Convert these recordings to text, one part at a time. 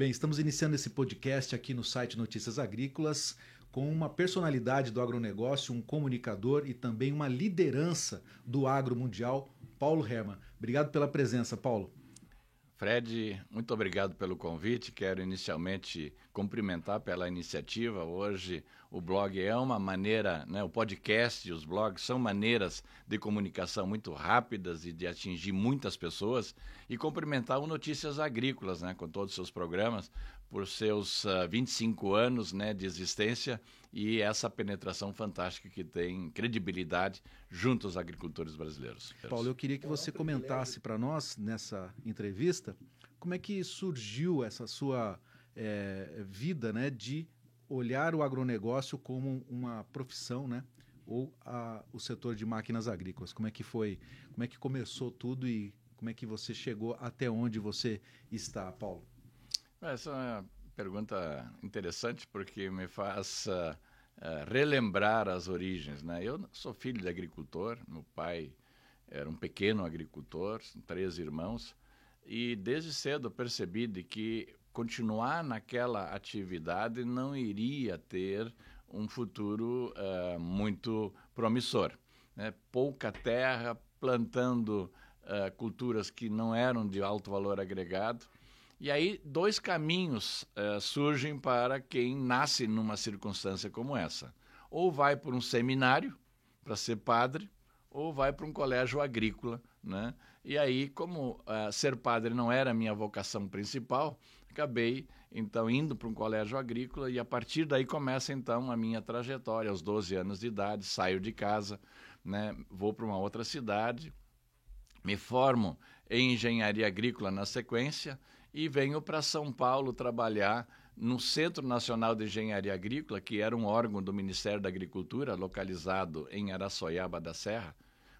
Bem, estamos iniciando esse podcast aqui no site Notícias Agrícolas com uma personalidade do agronegócio, um comunicador e também uma liderança do agro mundial, Paulo Herman. Obrigado pela presença, Paulo. Fred, muito obrigado pelo convite. Quero inicialmente cumprimentar pela iniciativa. Hoje o blog é uma maneira, né, o podcast e os blogs são maneiras de comunicação muito rápidas e de atingir muitas pessoas. E cumprimentar o Notícias Agrícolas, né, com todos os seus programas, por seus uh, ah, 25 anos né, de existência e essa penetração fantástica que tem credibilidade junto aos agricultores brasileiros. Paulo, eu queria que você comentasse para nós nessa entrevista como é que surgiu essa sua é, vida né, de olhar o agronegócio como uma profissão, né? Ou a, o setor de máquinas agrícolas. Como é que foi? Como é que começou tudo e como é que você chegou até onde você está, Paulo? Essa é uma pergunta interessante porque me faz uh, relembrar as origens. Né? Eu sou filho de agricultor, meu pai era um pequeno agricultor, três irmãos, e desde cedo percebi de que continuar naquela atividade não iria ter um futuro uh, muito promissor. Né? Pouca terra, plantando culturas que não eram de alto valor agregado, e aí, dois caminhos uh, surgem para quem nasce numa circunstância como essa. Ou vai para um seminário para ser padre, ou vai para um colégio agrícola. Né? E aí, como uh, ser padre não era a minha vocação principal, acabei então indo para um colégio agrícola e a partir daí começa então a minha trajetória. Aos 12 anos de idade, saio de casa, né? vou para uma outra cidade, me formo em engenharia agrícola na sequência e venho para São Paulo trabalhar no Centro Nacional de Engenharia Agrícola, que era um órgão do Ministério da Agricultura, localizado em Araçoiaba da Serra,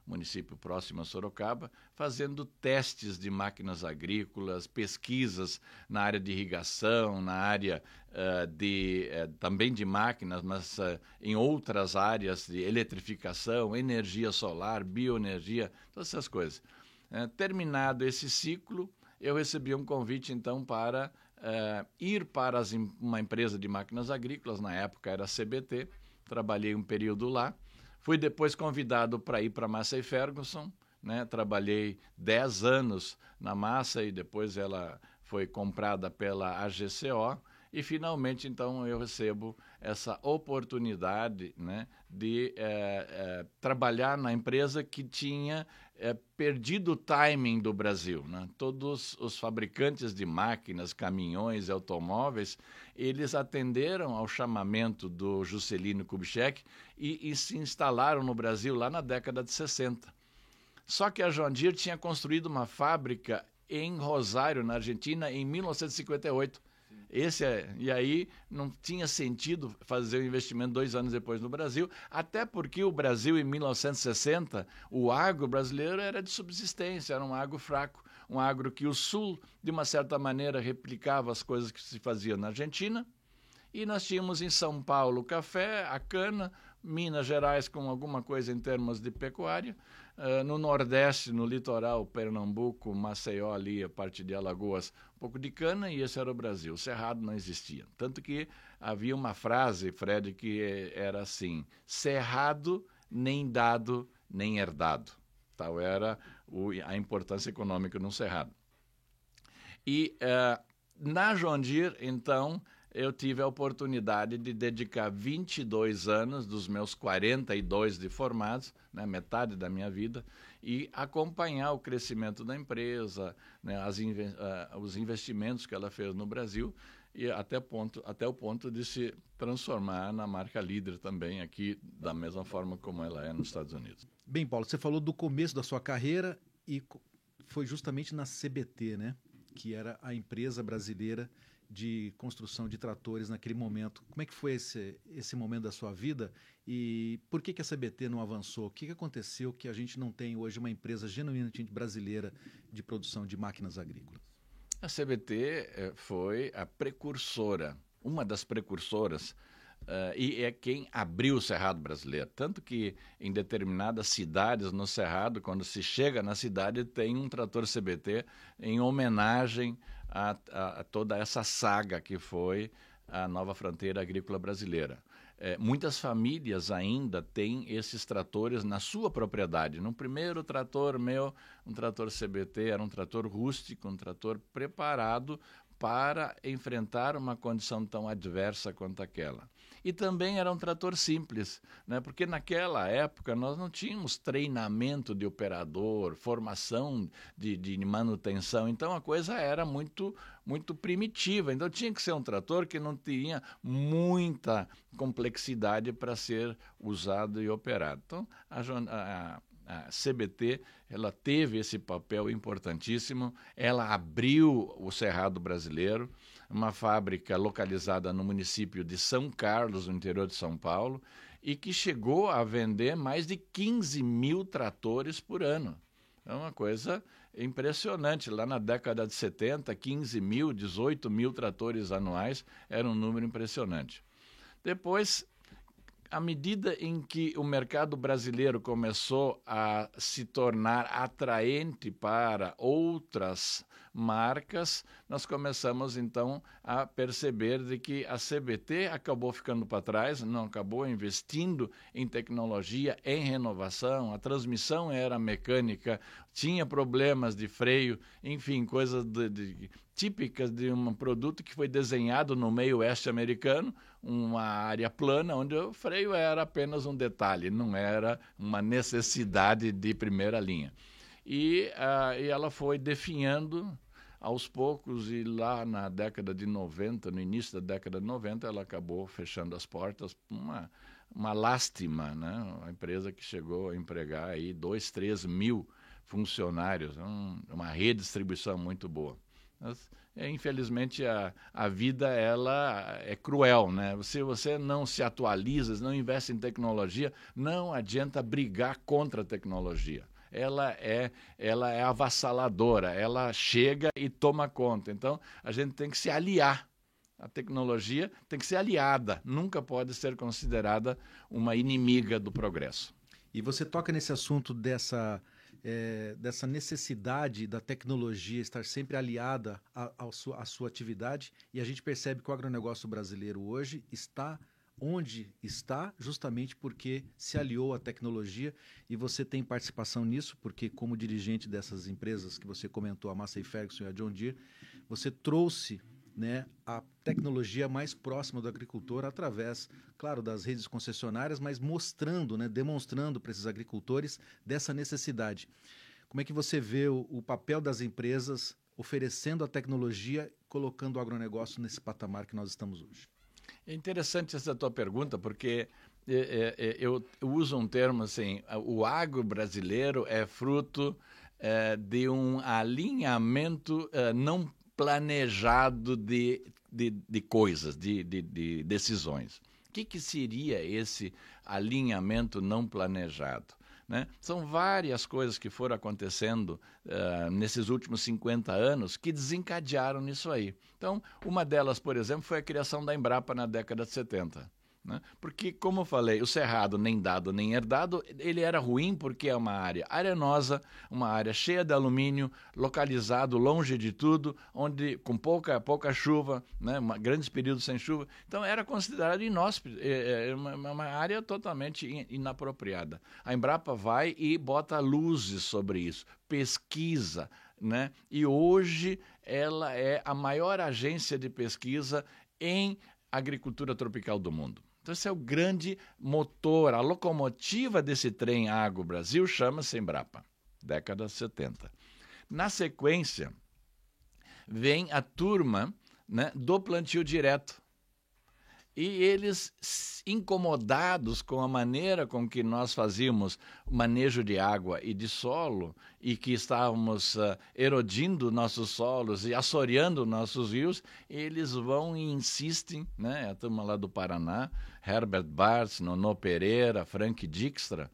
município próximo a Sorocaba, fazendo testes de máquinas agrícolas, pesquisas na área de irrigação, na área uh, de uh, também de máquinas, mas uh, em outras áreas de eletrificação, energia solar, bioenergia, todas essas coisas. terminado esse ciclo, eu recebi um convite então para uh, ir para as, uma empresa de máquinas agrícolas, na época era CBT, trabalhei um período lá. Fui depois convidado para ir para Massey Ferguson, né? trabalhei 10 anos na Massa e depois ela foi comprada pela AGCO e finalmente então eu recebo essa oportunidade né, de é, é, trabalhar na empresa que tinha é, perdido o timing do Brasil. Né? Todos os fabricantes de máquinas, caminhões e automóveis, eles atenderam ao chamamento do Juscelino Kubitschek e, e se instalaram no Brasil lá na década de 60. Só que a John Deere tinha construído uma fábrica em Rosário, na Argentina, em 1958 esse é, e aí não tinha sentido fazer o investimento dois anos depois no Brasil, até porque o Brasil, em 1960, o agro brasileiro era de subsistência, era um agro fraco, um agro que o Sul, de uma certa maneira, replicava as coisas que se faziam na Argentina, e nós tínhamos em São Paulo o café, a cana, Minas Gerais com alguma coisa em termos de pecuária, uh, no Nordeste, no litoral, Pernambuco, Maceió ali, a parte de Alagoas, pouco de cana e esse era o Brasil. O Cerrado não existia. Tanto que havia uma frase, Fred, que era assim, Cerrado nem dado nem herdado. Tal era o, a importância econômica no Cerrado. E uh, na Jondir, então, eu tive a oportunidade de dedicar 22 anos dos meus 42 de formados, né, metade da minha vida, e acompanhar o crescimento da empresa, né, as, uh, os investimentos que ela fez no Brasil e até, ponto, até o ponto de se transformar na marca líder também aqui, da mesma forma como ela é nos Estados Unidos. Bem, Paulo, você falou do começo da sua carreira e foi justamente na CBT, né? Que era a empresa brasileira de construção de tratores naquele momento. Como é que foi esse, esse momento da sua vida e por que, que a CBT não avançou? O que, que aconteceu que a gente não tem hoje uma empresa genuinamente brasileira de produção de máquinas agrícolas? A CBT eh, foi a precursora, uma das precursoras Uh, e é quem abriu o Cerrado brasileiro. Tanto que em determinadas cidades no Cerrado, quando se chega na cidade, tem um trator CBT em homenagem a, a, a toda essa saga que foi a nova fronteira agrícola brasileira. É, muitas famílias ainda têm esses tratores na sua propriedade. No primeiro trator meu, um trator CBT, era um trator rústico, um trator preparado para enfrentar uma condição tão adversa quanto aquela. E também era um trator simples, né? porque naquela época nós não tínhamos treinamento de operador, formação de, de manutenção, então a coisa era muito, muito primitiva. Então tinha que ser um trator que não tinha muita complexidade para ser usado e operado. Então a, a a CBT ela teve esse papel importantíssimo. Ela abriu o Cerrado Brasileiro, uma fábrica localizada no município de São Carlos, no interior de São Paulo, e que chegou a vender mais de 15 mil tratores por ano. É uma coisa impressionante. Lá na década de 70, 15 mil, 18 mil tratores anuais era um número impressionante. Depois à medida em que o mercado brasileiro começou a se tornar atraente para outras marcas, nós começamos então a perceber de que a CBT acabou ficando para trás, não acabou investindo em tecnologia, em renovação, a transmissão era mecânica, tinha problemas de freio, enfim, coisas de, de, típicas de um produto que foi desenhado no meio oeste americano, uma área plana onde o freio era apenas um detalhe, não era uma necessidade de primeira linha. E, uh, e ela foi definhando aos poucos e lá na década de 90, no início da década de 90, ela acabou fechando as portas, uma, uma lástima, né? Uma empresa que chegou a empregar aí dois, três mil funcionários, um, uma redistribuição muito boa. É, infelizmente a, a vida ela é cruel, né? Se você não se atualiza, não investe em tecnologia, não adianta brigar contra a tecnologia. Ela é, ela é avassaladora, ela chega e toma conta. Então a gente tem que se aliar. A tecnologia tem que ser aliada, nunca pode ser considerada uma inimiga do progresso. E você toca nesse assunto dessa é, dessa necessidade da tecnologia estar sempre aliada à sua, sua atividade e a gente percebe que o agronegócio brasileiro hoje está onde está, justamente porque se aliou à tecnologia e você tem participação nisso, porque como dirigente dessas empresas que você comentou, a Massey Ferguson e a John Deere, você trouxe né, a tecnologia mais próxima do agricultor através, claro, das redes concessionárias, mas mostrando, né, demonstrando para esses agricultores dessa necessidade. Como é que você vê o, o papel das empresas oferecendo a tecnologia, colocando o agronegócio nesse patamar que nós estamos hoje? É interessante essa tua pergunta, porque é, é, é eu, uso um termo assim: o agro brasileiro é fruto é, de um alinhamento é, não planejado de, de, de coisas, de, de, de decisões. O que, que seria esse alinhamento não planejado? Né? São várias coisas que foram acontecendo uh, nesses últimos 50 anos que desencadearam nisso aí. Então, uma delas, por exemplo, foi a criação da Embrapa na década de 70. Né? Porque, como eu falei, o cerrado nem dado nem herdado, ele era ruim porque é uma área arenosa, uma área cheia de alumínio, localizado longe de tudo, onde com pouca, pouca chuva, né? uma, grandes períodos sem chuva. Então era considerado inóspito, é, é uma, uma, área totalmente inapropriada. A Embrapa vai e bota luzes sobre isso, pesquisa. Né? E hoje ela é a maior agência de pesquisa em agricultura tropical do mundo. Então, esse é o grande motor, a locomotiva desse trem Água Brasil chama-se Embrapa, década 70. Na sequência, vem a turma né, do plantio direto. E eles, incomodados com a maneira com que nós fazíamos o manejo de água e de solo, e que estávamos uh, erodindo nossos solos e assoreando nossos rios, eles vão e insistem, né? a turma lá do Paraná, Herbert Bartz, Nono Pereira, Frank Dijkstra,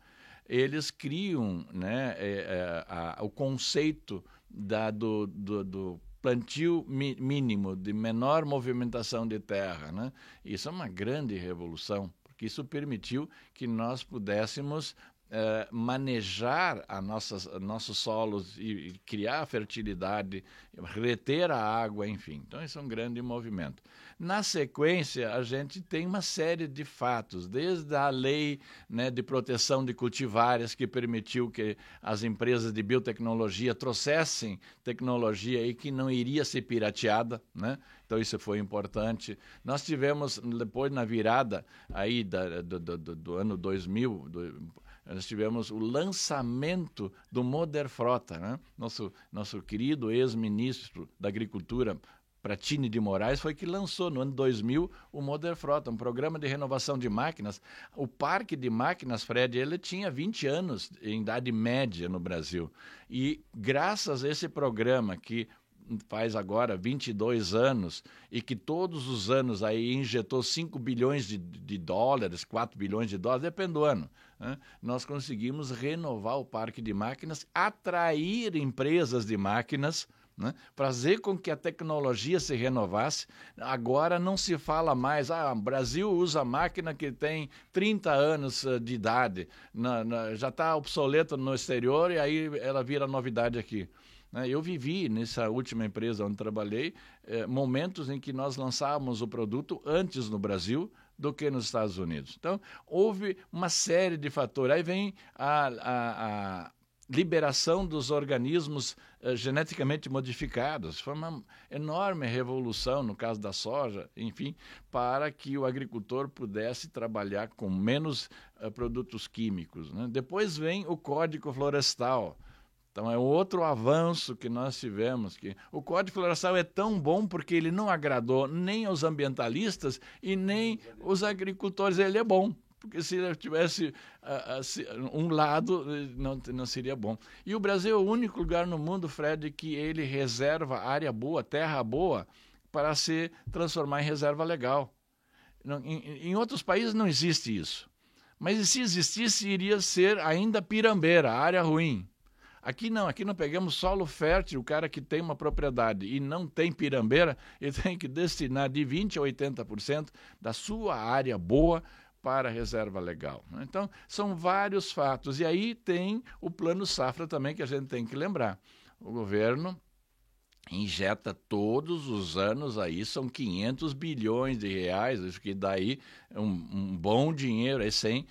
eles criam né, é, é, a, o conceito da, do, do, do plantio mi, mínimo, de menor movimentação de terra. Né? Isso é uma grande revolução, porque isso permitiu que nós pudéssemos uh, manejar a nossas, nossos solos e, e criar fertilidade, reter a água, enfim. Então, esse é um grande movimento. Na sequência, a gente tem uma série de fatos, desde a lei né, de proteção de cultivares, que permitiu que as empresas de biotecnologia trouxessem tecnologia aí que não iria ser pirateada, né? Então isso foi importante. Nós tivemos depois na virada aí da, do, do, do, ano 2000, do, nós tivemos o lançamento do Moder Frota, né? Nosso nosso querido ex-ministro da Agricultura, Pratini de Moraes foi que lançou no ano 2000 o Modern Frota, um programa de renovação de máquinas. O parque de máquinas, Fred, ele tinha 20 anos em idade média no Brasil. E graças a esse programa que faz agora 22 anos e que todos os anos aí injetou 5 bilhões de, de dólares, 4 bilhões de dólares, depende do ano, né? nós conseguimos renovar o parque de máquinas, atrair empresas de máquinas né? fazer com que a tecnologia se renovasse. Agora não se fala mais, ah, o Brasil usa máquina que tem 30 anos uh, de idade, na, na, já está obsoleta no exterior e aí ela vira novidade aqui. Né? Eu vivi nessa última empresa onde trabalhei eh, momentos em que nós lançávamos o produto antes no Brasil do que nos Estados Unidos. Então, houve uma série de fatores. Aí vem a, a, a liberação dos organismos uh, geneticamente modificados. Foi uma enorme revolução, no caso da soja, enfim, para que o agricultor pudesse trabalhar com menos uh, produtos químicos. Né? Depois vem o Código Florestal. Então é outro avanço que nós tivemos. Que o Código Florestal é tão bom porque ele não agradou nem aos ambientalistas e nem os agricultores. Ele é bom porque se tivesse uh, uh, um lado, não, não seria bom. E o Brasil é o único lugar no mundo, Fred, que ele reserva área boa, terra boa, para se transformar em reserva legal. Não, em, em outros países não existe isso. Mas se existisse, iria ser ainda pirambeira, área ruim. Aqui não, aqui não pegamos solo fértil, o cara que tem uma propriedade e não tem pirambeira, ele tem que destinar de 20% a 80% da sua área boa para a reserva legal. Né? Então, são vários fatos. E aí tem o plano safra também que a gente tem que lembrar. O governo injeta todos os anos aí são 500 bilhões de reais que daí um, um bom dinheiro é 100,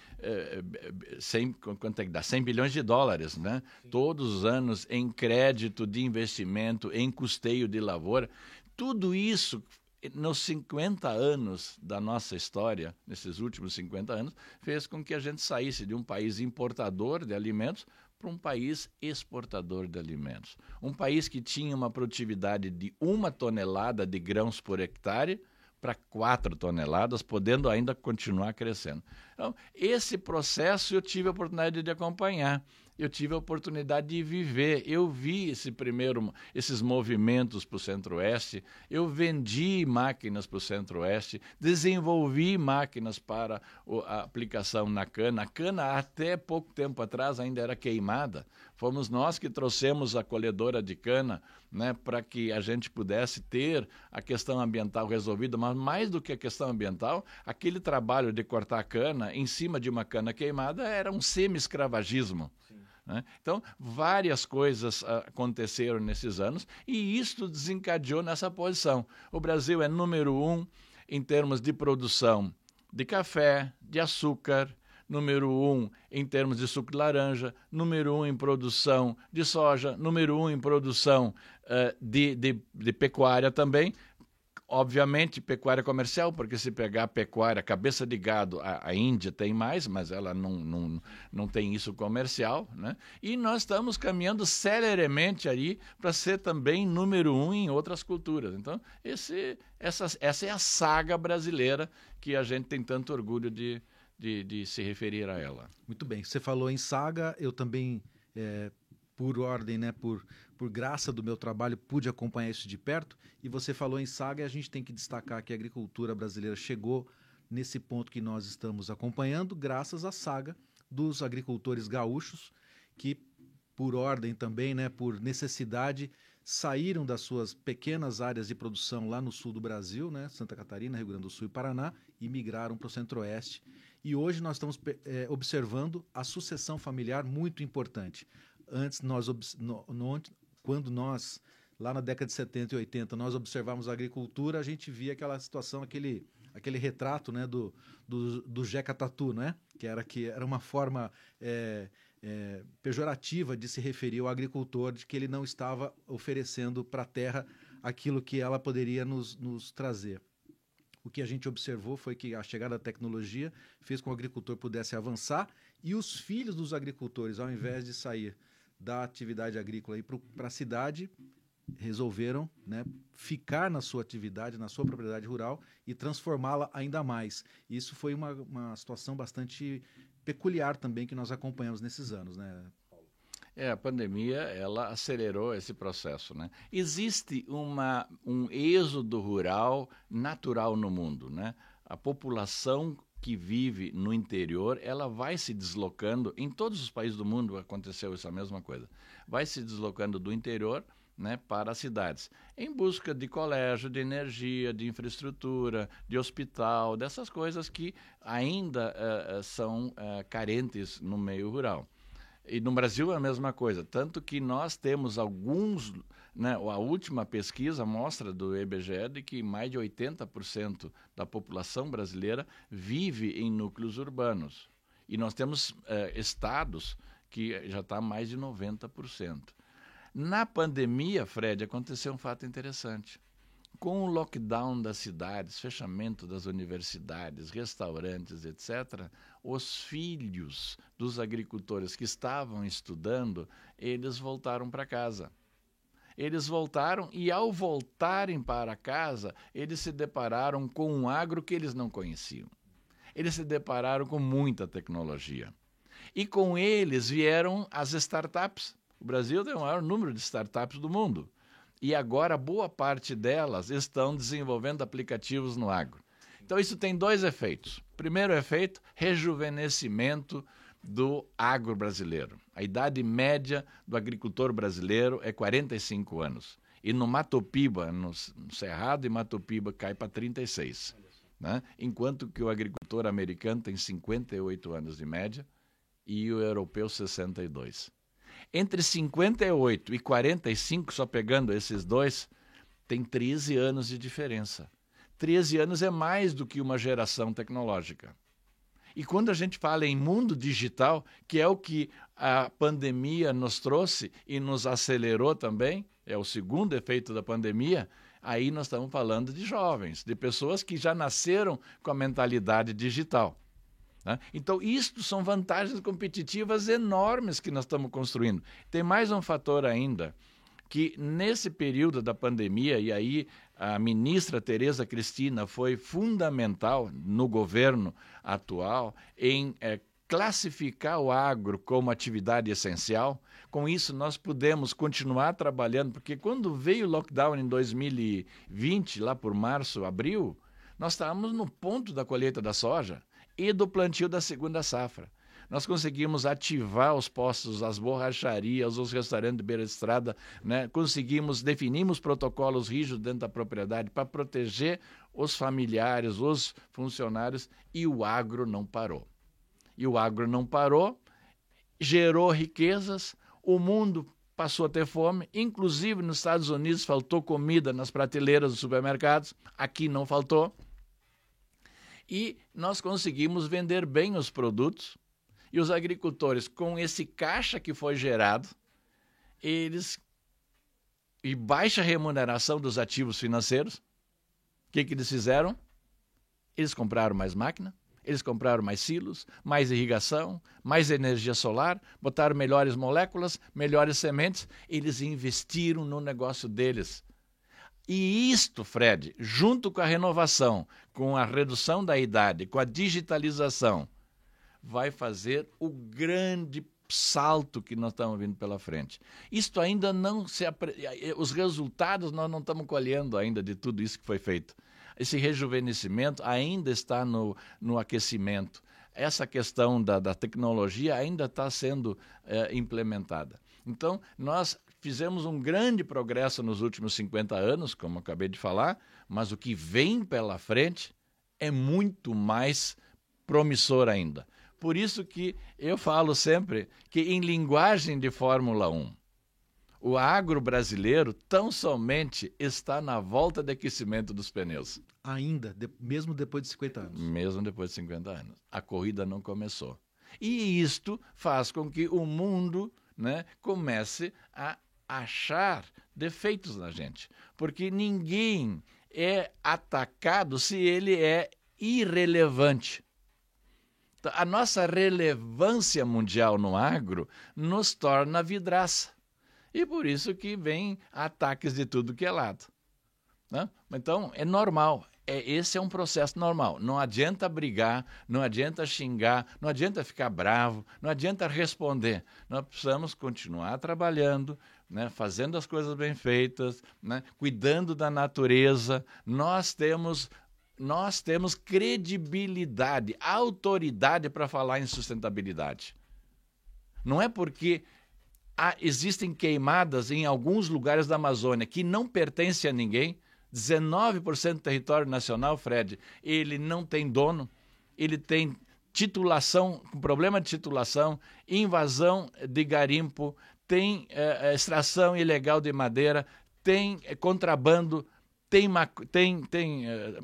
100 quanto é que dá? 100 bilhões de dólares né? Sim. todos os anos em crédito de investimento em custeio de lavoura. Tudo isso nos 50 anos da nossa história, nesses últimos 50 anos, fez com que a gente saísse de um país importador de alimentos para um país exportador de alimentos. Um país que tinha uma produtividade de uma tonelada de grãos por hectare para quatro toneladas, podendo ainda continuar crescendo. Então, esse processo eu tive a oportunidade de acompanhar eu tive a oportunidade de viver. Eu vi esse primeiro, esses movimentos para o Centro-Oeste, eu vendi máquinas para o Centro-Oeste, desenvolvi máquinas para a aplicação na cana. A cana, até pouco tempo atrás, ainda era queimada. Fomos nós que trouxemos a colhedora de cana né, para que a gente pudesse ter a questão ambiental resolvida, mas mais do que a questão ambiental, aquele trabalho de cortar cana em cima de uma cana queimada era um semi-escravagismo. Né? Então, várias coisas uh, aconteceram nesses anos e isto desencadeou nessa posição. O Brasil é número um em termos de produção de café, de açúcar, número um em termos de suco de laranja, número um em produção de soja, número um em produção uh, de, de, de pecuária também, Obviamente, pecuária comercial, porque se pegar pecuária, cabeça de gado, a, a, Índia tem mais, mas ela não, não, não tem isso comercial. Né? E nós estamos caminhando celeremente aí para ser também número um em outras culturas. Então, esse, essa, essa é a saga brasileira que a gente tem tanto orgulho de, de, de se referir a ela. Muito bem. Você falou em saga, eu também. É por ordem, né, por, por graça do meu trabalho, pude acompanhar isso de perto. E você falou em saga, e a gente tem que destacar que a agricultura brasileira chegou nesse ponto que nós estamos acompanhando, graças à saga dos agricultores gaúchos, que, por ordem também, né, por necessidade, saíram das suas pequenas áreas de produção lá no sul do Brasil, né, Santa Catarina, Rio Grande do Sul e Paraná, e migraram para o Centro-Oeste. E hoje nós estamos é, observando a sucessão familiar muito importante. Antes, nós, no, no, quando nós, lá na década de 70 e 80, nós observávamos a agricultura, a gente via aquela situação, aquele aquele retrato né, do, do, do Jeca Tatu, né? que, era, que era uma forma é, é, pejorativa de se referir ao agricultor, de que ele não estava oferecendo para a terra aquilo que ela poderia nos, nos trazer. O que a gente observou foi que a chegada da tecnologia fez com que o agricultor pudesse avançar e os filhos dos agricultores, ao invés de sair da atividade agrícola para a cidade, resolveram né, ficar na sua atividade, na sua propriedade rural e transformá-la ainda mais. Isso foi uma, uma situação bastante peculiar também que nós acompanhamos nesses anos, né? É, a pandemia ela acelerou esse processo, né? Existe uma, um êxodo rural natural no mundo, né? A população que vive no interior, ela vai se deslocando, em todos os países do mundo aconteceu essa mesma coisa, vai se deslocando do interior né, para as cidades, em busca de colégio, de energia, de infraestrutura, de hospital, dessas coisas que ainda uh, são uh, carentes no meio rural. E no Brasil é a mesma coisa, tanto que nós temos alguns, né, a última pesquisa mostra do IBGE de que mais de 80% da população brasileira vive em núcleos urbanos. E nós temos uh, estados que já está mais de 90%. Na pandemia, Fred, aconteceu um fato interessante. Com o lockdown das cidades, fechamento das universidades, restaurantes, etc., os filhos dos agricultores que estavam estudando, eles voltaram para casa. Eles voltaram e, ao voltarem para casa, eles se depararam com um agro que eles não conheciam. Eles se depararam com muita tecnologia. E com eles vieram as startups o Brasil tem o maior número de startups do mundo. E agora boa parte delas estão desenvolvendo aplicativos no agro. Então isso tem dois efeitos. Primeiro efeito, rejuvenescimento do agro brasileiro. A idade média do agricultor brasileiro é 45 anos. E no Mato Piba, no Cerrado e Mato Piba, cai para 36. Né? Enquanto que o agricultor americano tem 58 anos de média e o europeu 62. Entre 58 e 45, só pegando esses dois, tem 13 anos de diferença. 13 anos é mais do que uma geração tecnológica. E quando a gente fala em mundo digital, que é o que a pandemia nos trouxe e nos acelerou também, é o segundo efeito da pandemia, aí nós estamos falando de jovens, de pessoas que já nasceram com a mentalidade digital. Né? Então, isto são vantagens competitivas enormes que nós estamos construindo. Tem mais um fator ainda, que nesse período da pandemia, e aí a ministra Tereza Cristina foi fundamental no governo atual em é, classificar o agro como atividade essencial. Com isso, nós pudemos continuar trabalhando, porque quando veio o lockdown em 2020, lá por março, abril, nós estávamos no ponto da colheita da soja e do plantio da segunda safra. Nós conseguimos ativar os postos, as borracharias, os restaurantes de beira de estrada, né? conseguimos, definimos protocolos rígidos dentro da propriedade para proteger os familiares, os funcionários, e o agro não parou. E o agro não parou, gerou riquezas, o mundo passou a ter fome, inclusive nos Estados Unidos faltou comida nas prateleiras dos supermercados, aqui não faltou e nós conseguimos vender bem os produtos. E os agricultores, com esse caixa que foi gerado, eles e baixa remuneração dos ativos financeiros, o que, que eles fizeram? Eles compraram mais máquina, eles compraram mais silos, mais irrigação, mais energia solar, botaram melhores moléculas, melhores sementes, eles investiram no negócio deles. E isto, Fred, junto com a renovação, com a redução da idade, com a digitalização, vai fazer o grande salto que nós estamos vindo pela frente. Isto ainda não se os resultados nós não estamos colhendo ainda de tudo isso que foi feito. Esse rejuvenescimento ainda está no, no aquecimento. Essa questão da, da tecnologia ainda está sendo é, implementada. Então, nós fizemos um grande progresso nos últimos 50 anos, como acabei de falar, mas o que vem pela frente é muito mais promissor ainda. Por isso que eu falo sempre que em linguagem de Fórmula 1, o agro brasileiro tão somente está na volta de aquecimento dos pneus. Ainda, de, mesmo depois de 50 anos. Mesmo depois de 50 anos. A corrida não começou. E isto faz com que o mundo né, comece a achar defeitos na gente. Porque ninguém é atacado se ele é irrelevante. Então, a nossa relevância mundial no agro nos torna vidraça. E por isso que vem ataques de tudo que é lado. Né? Então, é normal. É, esse é um processo normal. Não adianta brigar, não adianta xingar, não adianta ficar bravo, não adianta responder. Nós precisamos continuar trabalhando, né, fazendo as coisas bem feitas, né, cuidando da natureza. Nós temos nós temos credibilidade, autoridade para falar em sustentabilidade. Não é porque há, existem queimadas em alguns lugares da Amazônia que não pertencem a ninguém. 19% do território nacional, Fred, ele não tem dono, ele tem titulação, problema de titulação, invasão de garimpo, tem é, extração ilegal de madeira, tem é, contrabando, tem, tem, tem é,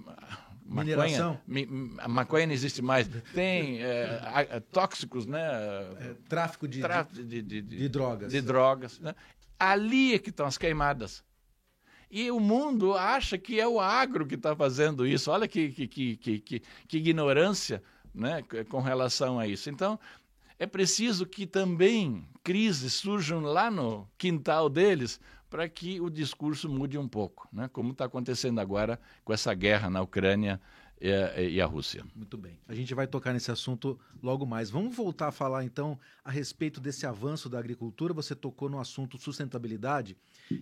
Mineração? Maconha, a maconha não existe mais. Tem é, tóxicos, né? É, tráfico, de, tráfico de, de, de, drogas. De drogas. Né? Ali é que estão as queimadas. E o mundo acha que é o agro que está fazendo isso. Olha que, que, que, que, que ignorância né, com relação a isso. Então, é preciso que também crises surjam lá no quintal deles para que o discurso mude um pouco, né? como está acontecendo agora com essa guerra na Ucrânia e a, Rússia. Muito bem. A gente vai tocar nesse assunto logo mais. Vamos voltar a falar então a respeito desse avanço da agricultura. Você tocou no assunto sustentabilidade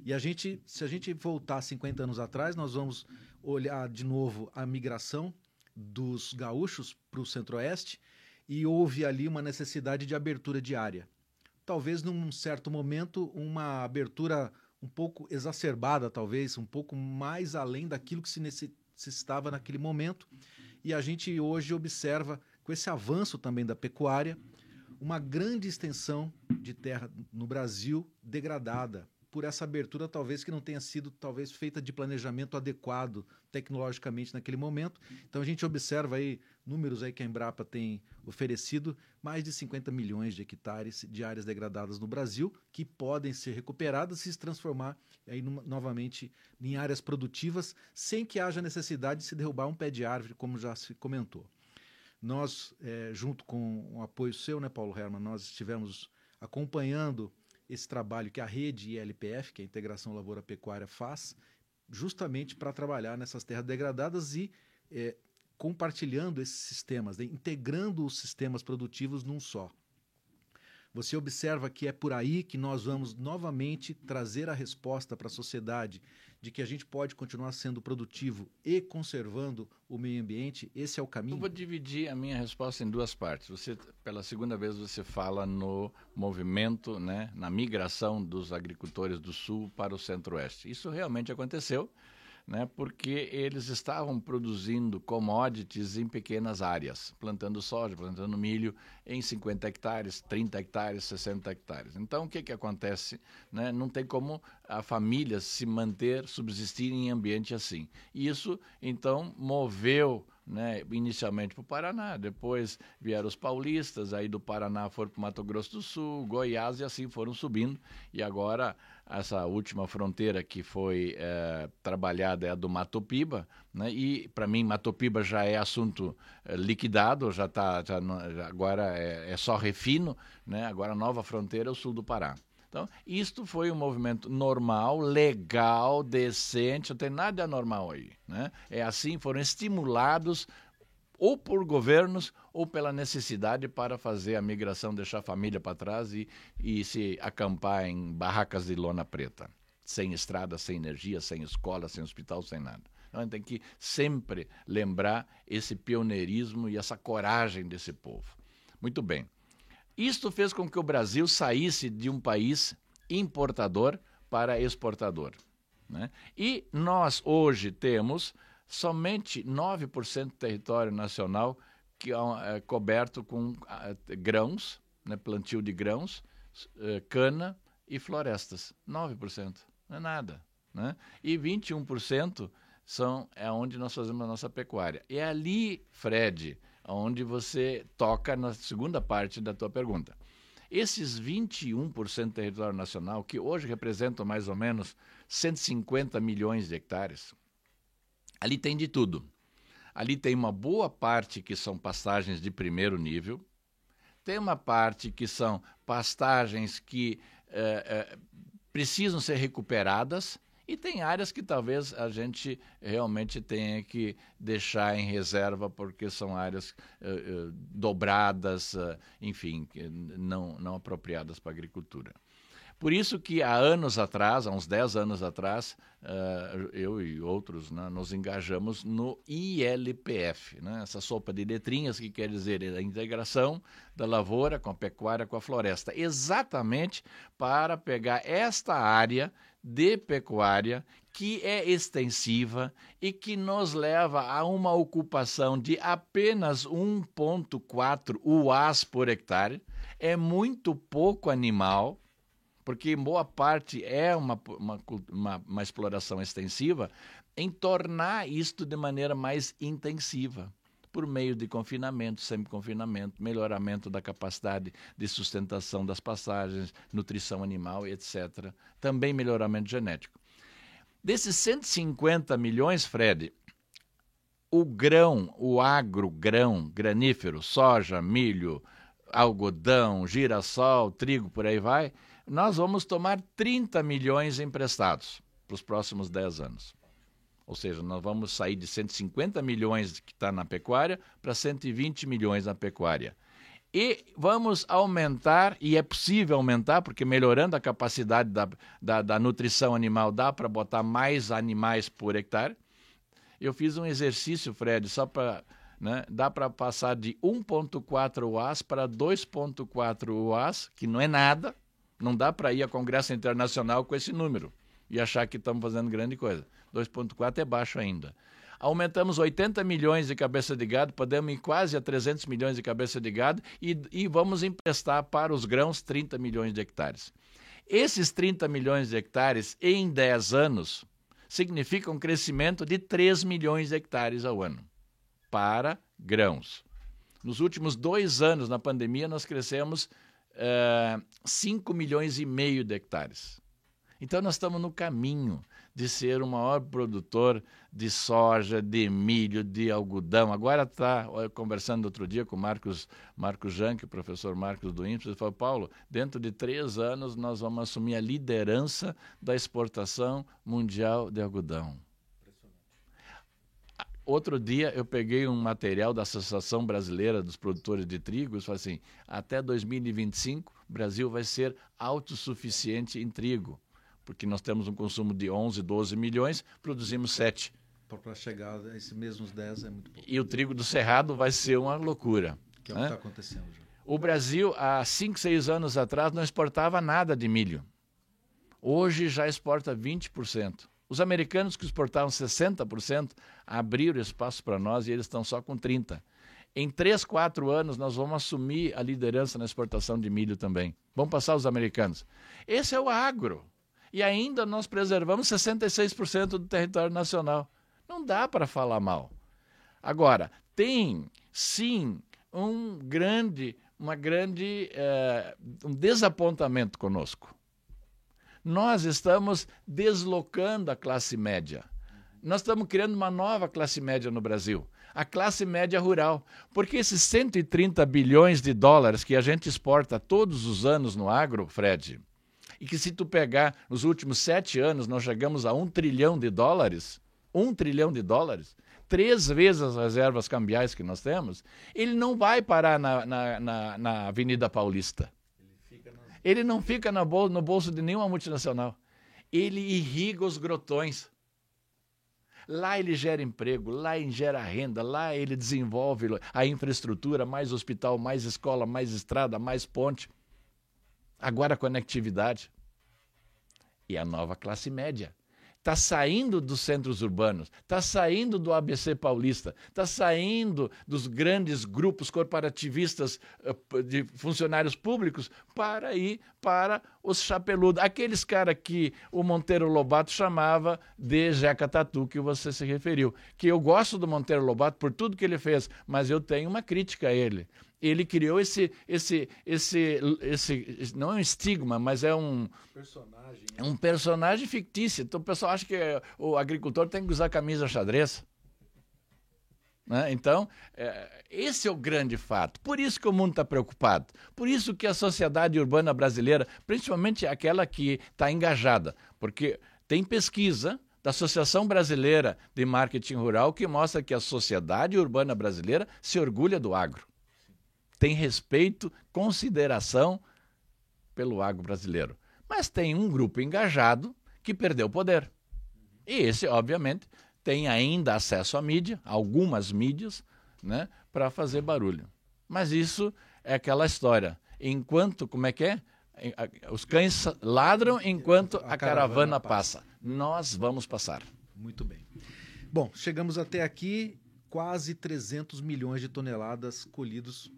e a gente, se a gente voltar 50 anos atrás, nós vamos olhar de novo a migração dos gaúchos para o centro-oeste e houve ali uma necessidade de abertura de área. Talvez num certo momento uma abertura um pouco exacerbada, talvez, um pouco mais além daquilo que se necessitava naquele momento. E a gente hoje observa, com esse avanço também da pecuária, uma grande extensão de terra no Brasil degradada por essa abertura talvez que não tenha sido talvez feita de planejamento adequado tecnologicamente naquele momento. Então a gente observa aí números aí que a Embrapa tem oferecido, mais de 50 milhões de hectares de áreas degradadas no Brasil que podem ser recuperadas e se transformar aí novamente em áreas produtivas sem que haja necessidade de se derrubar um pé de árvore, como já se comentou. Nós, é, junto com o apoio seu, né, Paulo Herman, nós estivemos acompanhando esse trabalho que a rede ILPF, que é a Integração Lavoura Pecuária, faz, justamente para trabalhar nessas terras degradadas e é, compartilhando esses sistemas, né, integrando os sistemas produtivos num só. Você observa que é por aí que nós vamos novamente trazer a resposta para a sociedade de que a gente pode continuar sendo produtivo e conservando o meio ambiente? Esse é o caminho? Eu vou dividir a minha resposta em duas partes. Você, pela segunda vez, você fala no movimento, né, na migração dos agricultores do sul para o centro-oeste. Isso realmente aconteceu né, porque eles estavam produzindo commodities em pequenas áreas, plantando soja, plantando milho em 50 hectares, 30 hectares, 60 hectares. Então, o que, que acontece? Né? Não tem como a família se manter, subsistir em ambiente assim. Isso, então, moveu né, inicialmente para o Paraná, depois vieram os paulistas, aí do Paraná foram para o Mato Grosso do Sul, Goiás e assim foram subindo. E agora essa última fronteira que foi é, trabalhada é a do Mato Piba, né, e para mim Mato Piba já é assunto é, liquidado, já está, já, agora é, é, só refino, né, agora a nova fronteira é o sul do Pará. Então, isto foi um movimento normal, legal, decente, não tem nada anormal aí. Né? É assim, foram estimulados ou por governos ou pela necessidade para fazer a migração, deixar a família para trás e, e se acampar em barracas de lona preta, sem estrada, sem energia, sem escola, sem hospital, sem nada. Então, a gente tem que sempre lembrar esse pioneirismo e essa coragem desse povo. Muito bem. Isto fez com que o Brasil saísse de um país importador para exportador. Né? E nós hoje temos somente 9% do território nacional que é coberto com grãos, né, plantio de grãos, eh, cana e florestas. 9%. Não é nada. Né? E 21% são, é onde nós fazemos a nossa pecuária. E é ali, Fred, onde você toca na segunda parte da tua pergunta. Esses 21% do território nacional, que hoje representam mais ou menos 150 milhões de hectares, ali tem de tudo. Ali tem uma boa parte que são pastagens de primeiro nível, tem uma parte que são pastagens que é, é, precisam ser recuperadas e tem áreas que talvez a gente realmente tenha que deixar em reserva porque são áreas uh, dobradas, enfim, não, não apropriadas para a agricultura. Por isso que há anos atrás, há uns 10 anos atrás, uh, eu e outros né, nos engajamos no ILPF, né, essa sopa de letrinhas que quer dizer a integração da lavoura com a pecuária com a floresta, exatamente para pegar esta área de pecuária que é extensiva e que nos leva a uma ocupação de apenas 1,4 UAS por hectare. É muito pouco animal porque boa parte é uma, uma, uma, uma exploração extensiva, em tornar isto de maneira mais intensiva por meio de confinamento, semi-confinamento, melhoramento da capacidade de sustentação das passagens, nutrição animal, etc. Também melhoramento genético. Desses 150 milhões, Fred, o grão, o agro-grão, granífero, soja, milho, algodão, girassol, trigo, por aí vai, nós vamos tomar 30 milhões emprestados para os próximos 10 anos. Ou seja, nós vamos sair de 150 milhões que está na pecuária para 120 milhões na pecuária. E vamos aumentar, e é possível aumentar, porque melhorando a capacidade da, da, da nutrição animal, dá para botar mais animais por hectare. Eu fiz um exercício, Fred, só para. Né, dá para passar de 1,4 UAS para 2,4 UAS, que não é nada, não dá para ir a Congresso Internacional com esse número e achar que estamos fazendo grande coisa. 2,4 é baixo ainda. Aumentamos 80 milhões de cabeça de gado, podemos ir quase a 300 milhões de cabeça de gado e, e vamos emprestar para os grãos 30 milhões de hectares. Esses 30 milhões de hectares em 10 anos significam um crescimento de 3 milhões de hectares ao ano para grãos. Nos últimos dois anos, na pandemia, nós crescemos 5 milhões e meio de hectares. Então nós estamos no caminho de ser o maior produtor de soja, de milho, de algodão. Agora está conversando outro dia com Marcos, Marcos Janke, o professor Marcos do INPS, ele falou, Paulo, dentro de três anos nós vamos assumir a liderança da exportação mundial de algodão. Outro dia eu peguei um material da Associação Brasileira dos Produtores de Trigo e falei assim: até 2025 o Brasil vai ser autossuficiente em trigo, porque nós temos um consumo de 11, 12 milhões, produzimos 7. Para chegar a esses mesmos 10 é muito pouco. E o trigo do Cerrado vai ser uma loucura. Que é o que está acontecendo. Já. O Brasil, há 5, 6 anos atrás, não exportava nada de milho. Hoje já exporta 20%. Os americanos que exportavam 60% abriram espaço para nós e eles estão só com 30%. Em 3, 4 anos, nós vamos assumir a liderança na exportação de milho também. Vamos passar os americanos. Esse é o agro. E ainda nós preservamos 66% do território nacional. Não dá para falar mal. Agora, tem sim um grande, uma grande, eh, um desapontamento conosco nós estamos deslocando a classe média. Nós estamos criando uma nova classe média no Brasil, a classe média rural. Porque esses 130 bilhões de dólares que a gente exporta todos os anos no agro, Fred, e que se tu pegar nos últimos sete anos nós chegamos a um trilhão de dólares, um trilhão de dólares, três vezes as reservas cambiais que nós temos, ele não vai parar na, na, na, na Avenida Paulista. Ele não fica no bolso de nenhuma multinacional. Ele irriga os grotões. Lá ele gera emprego, lá ele gera renda, lá ele desenvolve a infraestrutura, mais hospital, mais escola, mais estrada, mais ponte. Agora a conectividade. e a nova classe média está saindo dos centros urbanos, está saindo do ABC paulista, está saindo dos grandes grupos corporativistas eh, de funcionários públicos para ir para os chapeludos, aqueles caras que o Monteiro Lobato chamava de Jeca Tatu, que você se referiu. Que eu gosto do Monteiro Lobato por tudo que ele fez, mas eu tenho uma crítica a ele ele criou esse, esse, esse, esse, não é um estigma, mas é um personagem, é um personagem fictício. Então o pessoal acha que o agricultor tem que usar camisa xadrez. Né? Então, é, esse é o grande fato. Por isso que o mundo está preocupado. Por isso que a sociedade urbana brasileira, principalmente aquela que está engajada, porque tem pesquisa da Associação Brasileira de Marketing Rural que mostra que a sociedade urbana brasileira se orgulha do agro tem respeito, consideração pelo agro brasileiro. Mas tem um grupo engajado que perdeu o poder. E esse, obviamente, tem ainda acesso à mídia, algumas mídias, né, para fazer barulho. Mas isso é aquela história. Enquanto, como é que é? Os cães ladram enquanto a, caravana, passa. Nós vamos passar. Muito bem. Bom, chegamos até aqui, quase 300 milhões de toneladas colhidos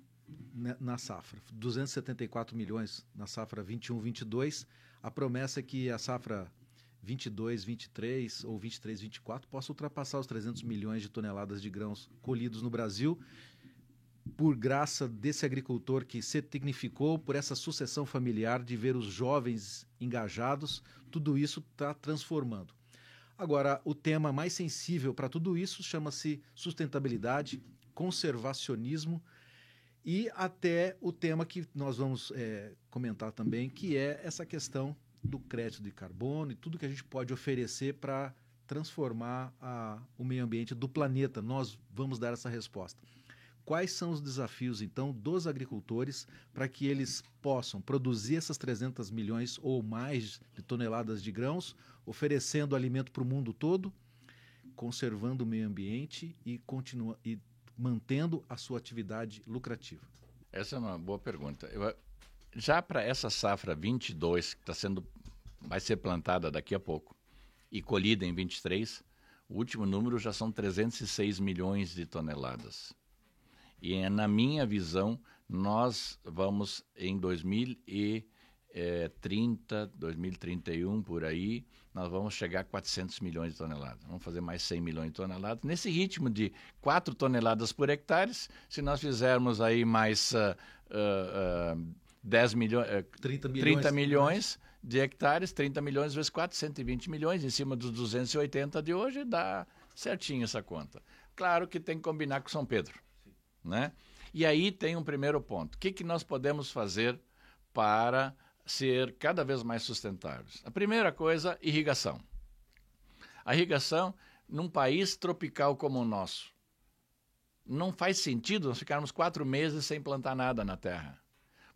na safra. 274 milhões na safra 21-22. A promessa é que a safra 22, 23 ou 23, 24 possa ultrapassar os 300 milhões de toneladas de grãos colhidos no Brasil, por graça desse agricultor que se tecnificou, por essa sucessão familiar de ver os jovens engajados, tudo isso está transformando. Agora, o tema mais sensível para tudo isso chama-se sustentabilidade, conservacionismo e até o tema que nós vamos é, comentar também, que é essa questão do crédito de carbono e tudo que a gente pode oferecer para transformar a, o meio ambiente do planeta. Nós vamos dar essa resposta. Quais são os desafios, então, dos agricultores para que eles possam produzir essas 300 milhões ou mais de toneladas de grãos, oferecendo alimento para o mundo todo, conservando o meio ambiente e, continua, e mantendo a sua atividade lucrativa? Essa é uma boa pergunta. Eu, já para essa safra 22, que está sendo, vai ser plantada daqui a pouco, e colhida em 23, o último número já são 306 milhões de toneladas. E é, na minha visão, nós vamos em 2000 e é, 30, 2031 por aí, nós vamos chegar a 400 milhões de toneladas. Vamos fazer mais 100 milhões de toneladas. Nesse ritmo de 4 toneladas por hectare, se nós fizermos aí mais uh, uh, uh, 10 milhões, uh, 30 milhões, 30 milhões de hectares, 30 milhões vezes 4, 120 milhões, em cima dos 280 de hoje, dá certinho essa conta. Claro que tem que combinar com São Pedro. Né? E aí tem um primeiro ponto. O que, que nós podemos fazer para ser cada vez mais sustentáveis. A primeira coisa, irrigação. A irrigação, num país tropical como o nosso, não faz sentido nós ficarmos quatro meses sem plantar nada na terra.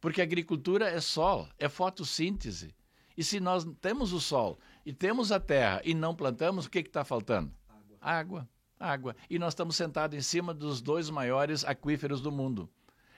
Porque a agricultura é sol, é fotossíntese. E se nós temos o sol e temos a terra e não plantamos, o que está faltando? Água. Água. Água. E nós estamos sentados em cima dos dois maiores aquíferos do mundo.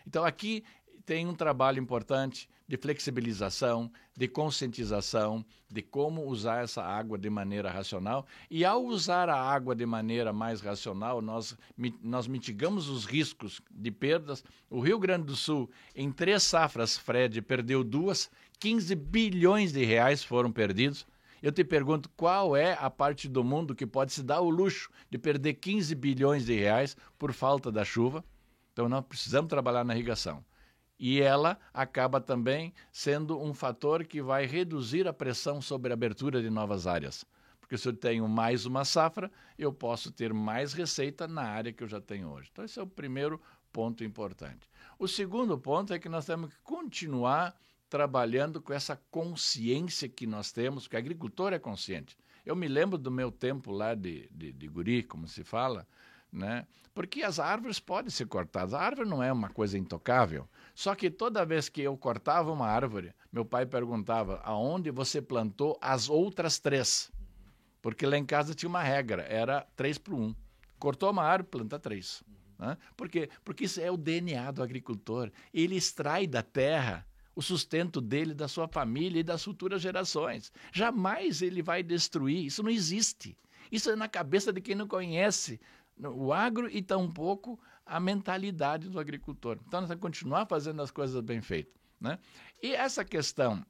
Então aqui tem um trabalho importante de flexibilização, de conscientização, de como usar essa água de maneira racional. E ao usar a água de maneira mais racional, nós, nós mitigamos os riscos de perdas. O Rio Grande do Sul, em três safras, Fred, perdeu duas, 15 bilhões de reais foram perdidos. Eu te pergunto qual é a parte do mundo que pode se dar o luxo de perder 15 bilhões de reais por falta da chuva. Então, nós precisamos trabalhar na irrigação e ela acaba também sendo um fator que vai reduzir a pressão sobre a abertura de novas áreas. Porque se eu tenho mais uma safra, eu posso ter mais receita na área que eu já tenho hoje. Então, esse é o primeiro ponto importante. O segundo ponto é que nós temos que continuar trabalhando com essa consciência que nós temos, que o agricultor é consciente. Eu me lembro do meu tempo lá de, de, de guri, como se fala, né? porque as árvores podem ser cortadas. A árvore não é uma coisa intocável. Só que toda vez que eu cortava uma árvore, meu pai perguntava aonde você plantou as outras três. Porque lá em casa tinha uma regra, era três para um. Cortou uma árvore, planta três. Né? Por quê? Porque isso é o DNA do agricultor. Ele extrai da terra o sustento dele, da sua família e das futuras gerações. Jamais ele vai destruir. Isso não existe. Isso é na cabeça de quem não conhece o agro e tampouco a mentalidade do agricultor. Então, nós vamos continuar fazendo as coisas bem feitas. Né? E essa questão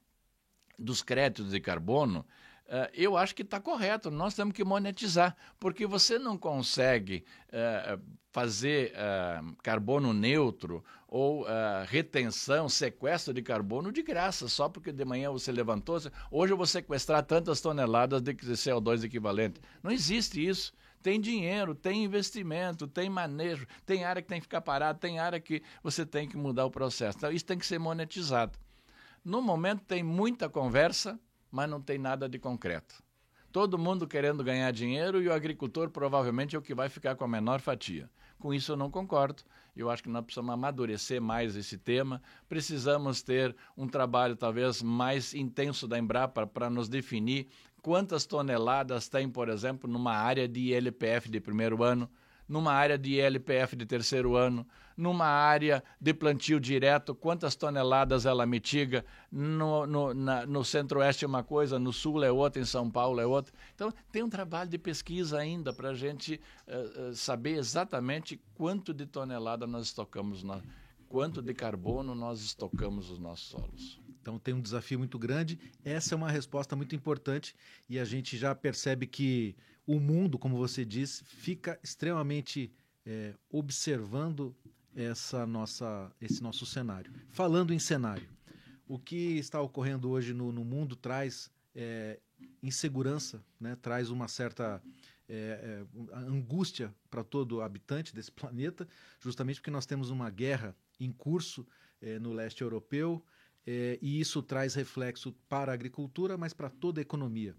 dos créditos de carbono, Uh, eu acho que está correto. Nós temos que monetizar, porque você não consegue uh, fazer uh, carbono neutro ou retenção, sequestro de carbono de graça, só porque de manhã você levantou, hoje eu vou sequestrar tantas toneladas de CO2 equivalente. Não existe isso. Tem dinheiro, tem investimento, tem manejo, tem área que tem que ficar parada, tem área que você tem que mudar o processo. Então, isso tem que ser monetizado. No momento, tem muita conversa, mas não tem nada de concreto. Todo mundo querendo ganhar dinheiro e o agricultor provavelmente é o que vai ficar com a menor fatia. Com isso eu não concordo. Eu acho que nós precisamos amadurecer mais esse tema. Precisamos ter um trabalho talvez mais intenso da Embrapa para nos definir quantas toneladas tem, por exemplo, numa área de ILPF de primeiro ano, numa área de ILPF de terceiro ano, numa área de plantio direto, quantas toneladas ela mitiga, no, no, no centro-oeste é uma coisa, no sul é outra, em São Paulo é outra. Então, tem um trabalho de pesquisa ainda para a gente uh, uh, saber exatamente quanto de tonelada nós estocamos, na, quanto de carbono nós estocamos nos nossos solos. Então tem um desafio muito grande. Essa é uma resposta muito importante e a gente já percebe que o mundo, como você diz, fica extremamente é, observando essa nossa, esse nosso cenário. Falando em cenário, o que está ocorrendo hoje no, no mundo traz é, insegurança, né? traz uma certa é, é, angústia para todo habitante desse planeta, justamente porque nós temos uma guerra em curso é, no leste europeu é, e isso traz reflexo para a agricultura, mas para toda a economia